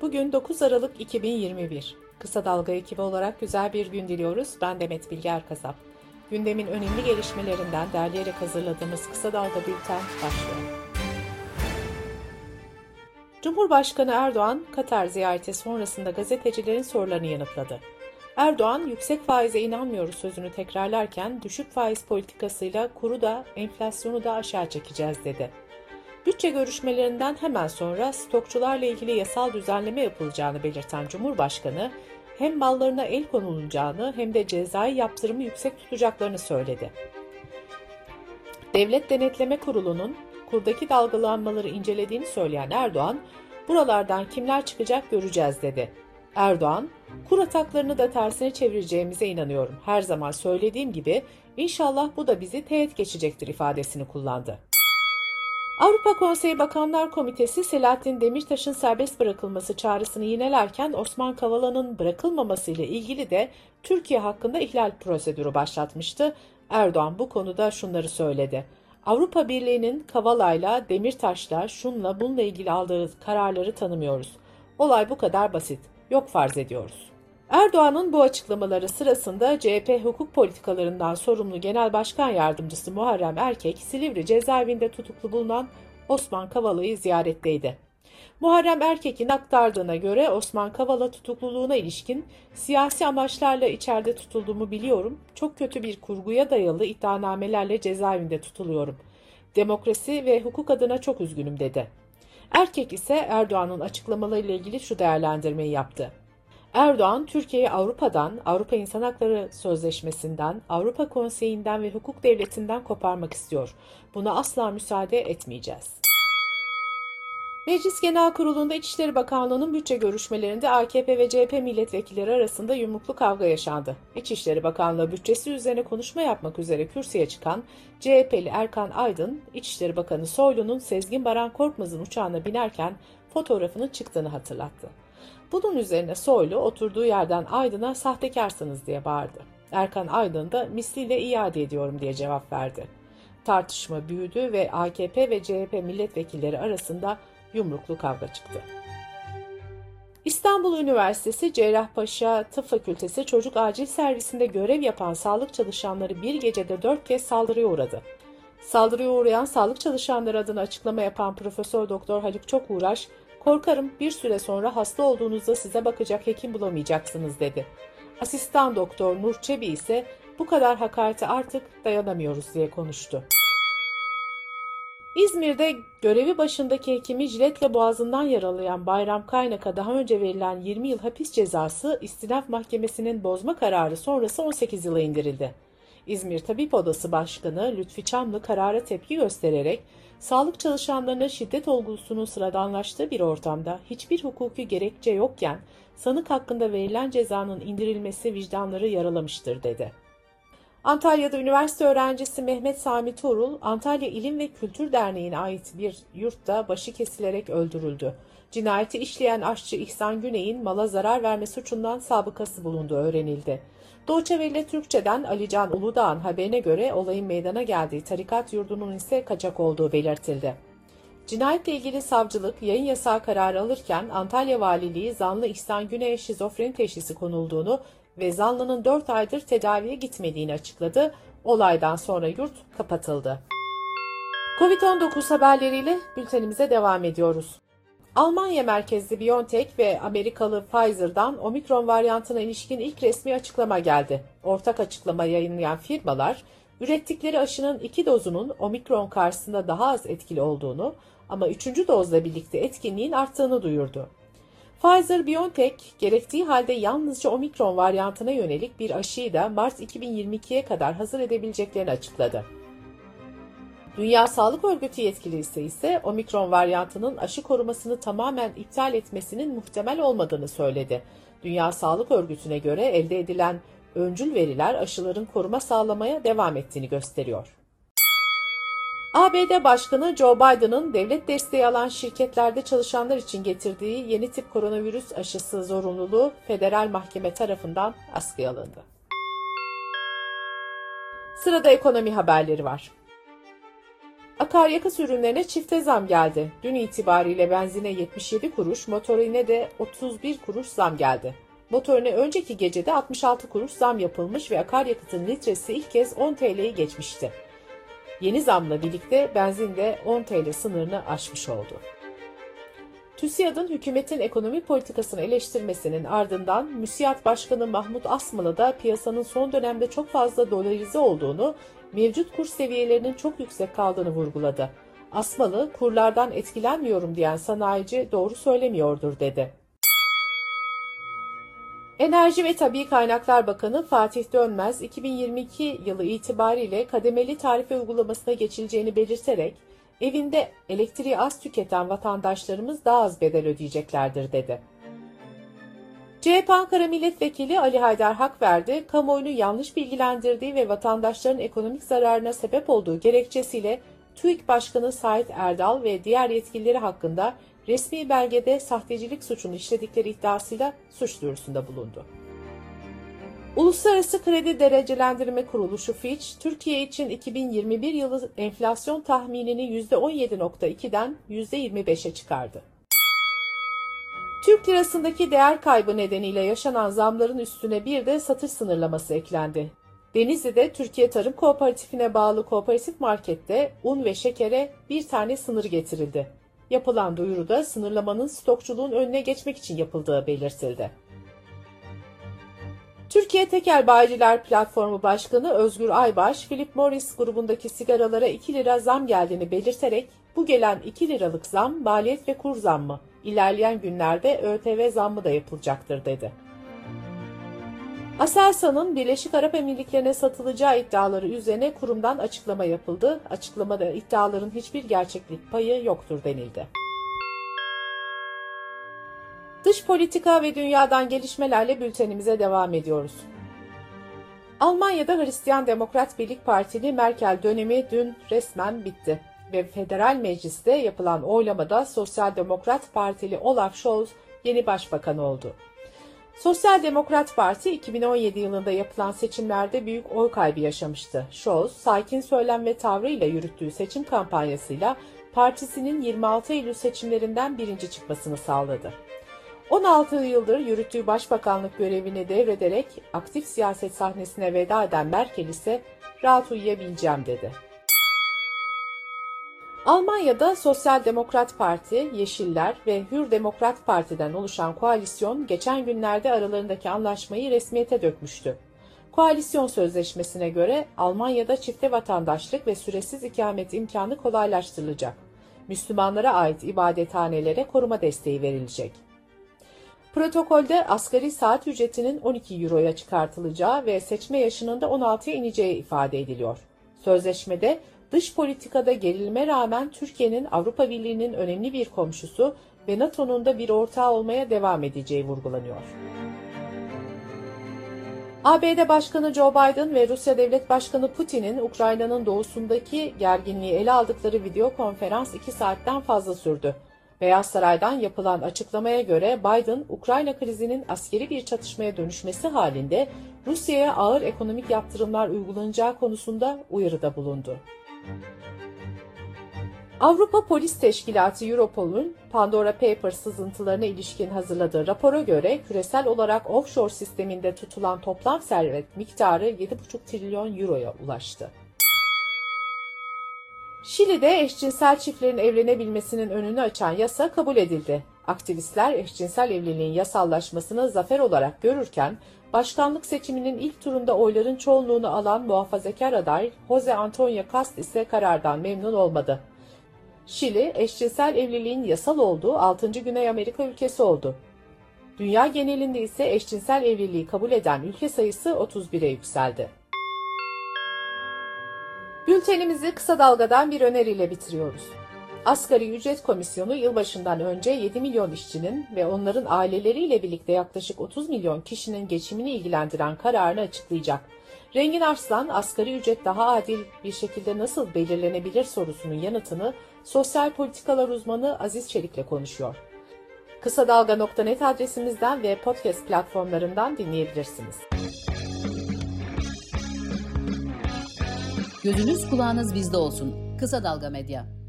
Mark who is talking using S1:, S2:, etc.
S1: Bugün 9 Aralık 2021. Kısa Dalga ekibi olarak güzel bir gün diliyoruz. Ben Demet Bilge Erkasap. Gündemin önemli gelişmelerinden derleyerek hazırladığımız Kısa Dalga Bülten başlıyor. Cumhurbaşkanı Erdoğan, Katar ziyareti sonrasında gazetecilerin sorularını yanıtladı. Erdoğan, yüksek faize inanmıyoruz sözünü tekrarlarken düşük faiz politikasıyla kuru da enflasyonu da aşağı çekeceğiz dedi. Bütçe görüşmelerinden hemen sonra stokçularla ilgili yasal düzenleme yapılacağını belirten Cumhurbaşkanı, hem mallarına el konulacağını hem de cezai yaptırımı yüksek tutacaklarını söyledi. Devlet Denetleme Kurulu'nun kurdaki dalgalanmaları incelediğini söyleyen Erdoğan, buralardan kimler çıkacak göreceğiz dedi. Erdoğan, kur ataklarını da tersine çevireceğimize inanıyorum. Her zaman söylediğim gibi inşallah bu da bizi teğet geçecektir ifadesini kullandı. Avrupa Konseyi Bakanlar Komitesi Selahattin Demirtaş'ın serbest bırakılması çağrısını yinelerken Osman Kavala'nın bırakılmaması ile ilgili de Türkiye hakkında ihlal prosedürü başlatmıştı. Erdoğan bu konuda şunları söyledi. Avrupa Birliği'nin Kavala'yla, Demirtaş'la, şunla bununla ilgili aldığı kararları tanımıyoruz. Olay bu kadar basit. Yok farz ediyoruz. Erdoğan'ın bu açıklamaları sırasında CHP hukuk politikalarından sorumlu Genel Başkan Yardımcısı Muharrem Erkek, Silivri cezaevinde tutuklu bulunan Osman Kavala'yı ziyaretteydi. Muharrem Erkek'in aktardığına göre Osman Kavala tutukluluğuna ilişkin siyasi amaçlarla içeride tutulduğumu biliyorum. Çok kötü bir kurguya dayalı iddianamelerle cezaevinde tutuluyorum. Demokrasi ve hukuk adına çok üzgünüm dedi. Erkek ise Erdoğan'ın açıklamalarıyla ilgili şu değerlendirmeyi yaptı. Erdoğan, Türkiye'yi Avrupa'dan, Avrupa İnsan Hakları Sözleşmesi'nden, Avrupa Konseyi'nden ve hukuk devletinden koparmak istiyor. Buna asla müsaade etmeyeceğiz. Meclis Genel Kurulu'nda İçişleri Bakanlığı'nın bütçe görüşmelerinde AKP ve CHP milletvekilleri arasında yumruklu kavga yaşandı. İçişleri Bakanlığı bütçesi üzerine konuşma yapmak üzere kürsüye çıkan CHP'li Erkan Aydın, İçişleri Bakanı Soylu'nun Sezgin Baran Korkmaz'ın uçağına binerken fotoğrafının çıktığını hatırlattı. Bunun üzerine Soylu oturduğu yerden Aydın'a sahtekarsınız diye bağırdı. Erkan Aydın da misliyle iade ediyorum diye cevap verdi. Tartışma büyüdü ve AKP ve CHP milletvekilleri arasında yumruklu kavga çıktı. İstanbul Üniversitesi Cerrahpaşa Tıp Fakültesi Çocuk Acil Servisinde görev yapan sağlık çalışanları bir gecede dört kez saldırıya uğradı. Saldırıya uğrayan sağlık çalışanları adına açıklama yapan Profesör Doktor Haluk Çokuğraş, Korkarım bir süre sonra hasta olduğunuzda size bakacak hekim bulamayacaksınız dedi. Asistan doktor Nur Çebi ise bu kadar hakarete artık dayanamıyoruz diye konuştu. İzmir'de görevi başındaki hekimi jiletle boğazından yaralayan Bayram Kaynak'a daha önce verilen 20 yıl hapis cezası istinaf mahkemesinin bozma kararı sonrası 18 yıla indirildi. İzmir Tabip Odası Başkanı Lütfi Çamlı karara tepki göstererek sağlık çalışanlarına şiddet olgusunun sıradanlaştığı bir ortamda hiçbir hukuki gerekçe yokken sanık hakkında verilen cezanın indirilmesi vicdanları yaralamıştır dedi. Antalya'da üniversite öğrencisi Mehmet Sami Tuğrul, Antalya İlim ve Kültür Derneği'ne ait bir yurtta başı kesilerek öldürüldü. Cinayeti işleyen aşçı İhsan Güney'in mala zarar verme suçundan sabıkası bulunduğu öğrenildi. Doğçe Veli Türkçe'den Alican Uludağ'ın haberine göre olayın meydana geldiği tarikat yurdunun ise kaçak olduğu belirtildi. Cinayetle ilgili savcılık yayın yasağı kararı alırken Antalya Valiliği zanlı İhsan Güney'e şizofreni teşhisi konulduğunu ve zanlının 4 aydır tedaviye gitmediğini açıkladı. Olaydan sonra yurt kapatıldı. Covid-19 haberleriyle bültenimize devam ediyoruz. Almanya merkezli BioNTech ve Amerikalı Pfizer'dan omikron varyantına ilişkin ilk resmi açıklama geldi. Ortak açıklama yayınlayan firmalar, ürettikleri aşının iki dozunun omikron karşısında daha az etkili olduğunu ama üçüncü dozla birlikte etkinliğin arttığını duyurdu. Pfizer-BioNTech gerektiği halde yalnızca omikron varyantına yönelik bir aşıyı da Mart 2022'ye kadar hazır edebileceklerini açıkladı. Dünya Sağlık Örgütü yetkilisi ise omikron varyantının aşı korumasını tamamen iptal etmesinin muhtemel olmadığını söyledi. Dünya Sağlık Örgütü'ne göre elde edilen öncül veriler aşıların koruma sağlamaya devam ettiğini gösteriyor. ABD Başkanı Joe Biden'ın devlet desteği alan şirketlerde çalışanlar için getirdiği yeni tip koronavirüs aşısı zorunluluğu federal mahkeme tarafından askıya alındı. Sırada ekonomi haberleri var. Akaryakıt ürünlerine çifte zam geldi. Dün itibariyle benzine 77 kuruş, motorine de 31 kuruş zam geldi. Motorine önceki gecede 66 kuruş zam yapılmış ve akaryakıtın litresi ilk kez 10 TL'yi geçmişti. Yeni zamla birlikte benzin de 10 TL sınırını aşmış oldu. TÜSİAD'ın hükümetin ekonomi politikasını eleştirmesinin ardından MÜSİAD Başkanı Mahmut Asmalı da piyasanın son dönemde çok fazla dolarize olduğunu, mevcut kur seviyelerinin çok yüksek kaldığını vurguladı. Asmalı, kurlardan etkilenmiyorum diyen sanayici doğru söylemiyordur dedi. Enerji ve Tabi Kaynaklar Bakanı Fatih Dönmez, 2022 yılı itibariyle kademeli tarife uygulamasına geçileceğini belirterek, evinde elektriği az tüketen vatandaşlarımız daha az bedel ödeyeceklerdir dedi. CHP Ankara Milletvekili Ali Haydar Hakverdi, kamuoyunu yanlış bilgilendirdiği ve vatandaşların ekonomik zararına sebep olduğu gerekçesiyle TÜİK Başkanı Sait Erdal ve diğer yetkilileri hakkında resmi belgede sahtecilik suçunu işledikleri iddiasıyla suç duyurusunda bulundu. Uluslararası Kredi Derecelendirme Kuruluşu Fitch, Türkiye için 2021 yılı enflasyon tahminini %17.2'den %25'e çıkardı. Türk lirasındaki değer kaybı nedeniyle yaşanan zamların üstüne bir de satış sınırlaması eklendi. Denizli'de Türkiye Tarım Kooperatifine bağlı kooperatif markette un ve şekere bir tane sınır getirildi. Yapılan duyuruda sınırlamanın stokçuluğun önüne geçmek için yapıldığı belirtildi. Türkiye Tekel Bayiciler Platformu Başkanı Özgür Aybaş, Philip Morris grubundaki sigaralara 2 lira zam geldiğini belirterek bu gelen 2 liralık zam maliyet ve kur zammı, ilerleyen günlerde ÖTV zammı da yapılacaktır dedi. Aselsan'ın Birleşik Arap Emirlikleri'ne satılacağı iddiaları üzerine kurumdan açıklama yapıldı. Açıklamada iddiaların hiçbir gerçeklik payı yoktur denildi. Dış politika ve dünyadan gelişmelerle bültenimize devam ediyoruz. Almanya'da Hristiyan Demokrat Birlik Partili Merkel dönemi dün resmen bitti ve Federal Meclis'te yapılan oylamada Sosyal Demokrat Partili Olaf Scholz yeni başbakan oldu. Sosyal Demokrat Parti 2017 yılında yapılan seçimlerde büyük oy kaybı yaşamıştı. Scholz, sakin söylem ve tavrıyla yürüttüğü seçim kampanyasıyla partisinin 26 Eylül seçimlerinden birinci çıkmasını sağladı. 16 yıldır yürüttüğü başbakanlık görevini devrederek aktif siyaset sahnesine veda eden Merkel ise rahat uyuyabileceğim dedi. Almanya'da Sosyal Demokrat Parti, Yeşiller ve Hür Demokrat Parti'den oluşan koalisyon geçen günlerde aralarındaki anlaşmayı resmiyete dökmüştü. Koalisyon sözleşmesine göre Almanya'da çifte vatandaşlık ve süresiz ikamet imkanı kolaylaştırılacak. Müslümanlara ait ibadethanelere koruma desteği verilecek. Protokolde asgari saat ücretinin 12 euroya çıkartılacağı ve seçme yaşının da 16'ya ineceği ifade ediliyor. Sözleşmede dış politikada gerilme rağmen Türkiye'nin Avrupa Birliği'nin önemli bir komşusu ve NATO'nun da bir ortağı olmaya devam edeceği vurgulanıyor. ABD Başkanı Joe Biden ve Rusya Devlet Başkanı Putin'in Ukrayna'nın doğusundaki gerginliği ele aldıkları video konferans 2 saatten fazla sürdü. Beyaz Saray'dan yapılan açıklamaya göre Biden, Ukrayna krizinin askeri bir çatışmaya dönüşmesi halinde Rusya'ya ağır ekonomik yaptırımlar uygulanacağı konusunda uyarıda bulundu. Avrupa Polis Teşkilatı Europol'un Pandora Papers sızıntılarına ilişkin hazırladığı rapora göre küresel olarak offshore sisteminde tutulan toplam servet miktarı 7,5 trilyon euroya ulaştı. Şili'de eşcinsel çiftlerin evlenebilmesinin önünü açan yasa kabul edildi. Aktivistler eşcinsel evliliğin yasallaşmasını zafer olarak görürken, başkanlık seçiminin ilk turunda oyların çoğunluğunu alan muhafazakar aday Jose Antonio Cast ise karardan memnun olmadı. Şili, eşcinsel evliliğin yasal olduğu 6. Güney Amerika ülkesi oldu. Dünya genelinde ise eşcinsel evliliği kabul eden ülke sayısı 31'e yükseldi. Bültenimizi kısa dalgadan bir öneriyle bitiriyoruz. Asgari Ücret Komisyonu yılbaşından önce 7 milyon işçinin ve onların aileleriyle birlikte yaklaşık 30 milyon kişinin geçimini ilgilendiren kararını açıklayacak. Rengin Arslan, asgari ücret daha adil bir şekilde nasıl belirlenebilir sorusunun yanıtını sosyal politikalar uzmanı Aziz Çelik'le konuşuyor. Kısa Dalga.net adresimizden ve podcast platformlarından dinleyebilirsiniz.
S2: Gözünüz kulağınız bizde olsun. Kısa Dalga Medya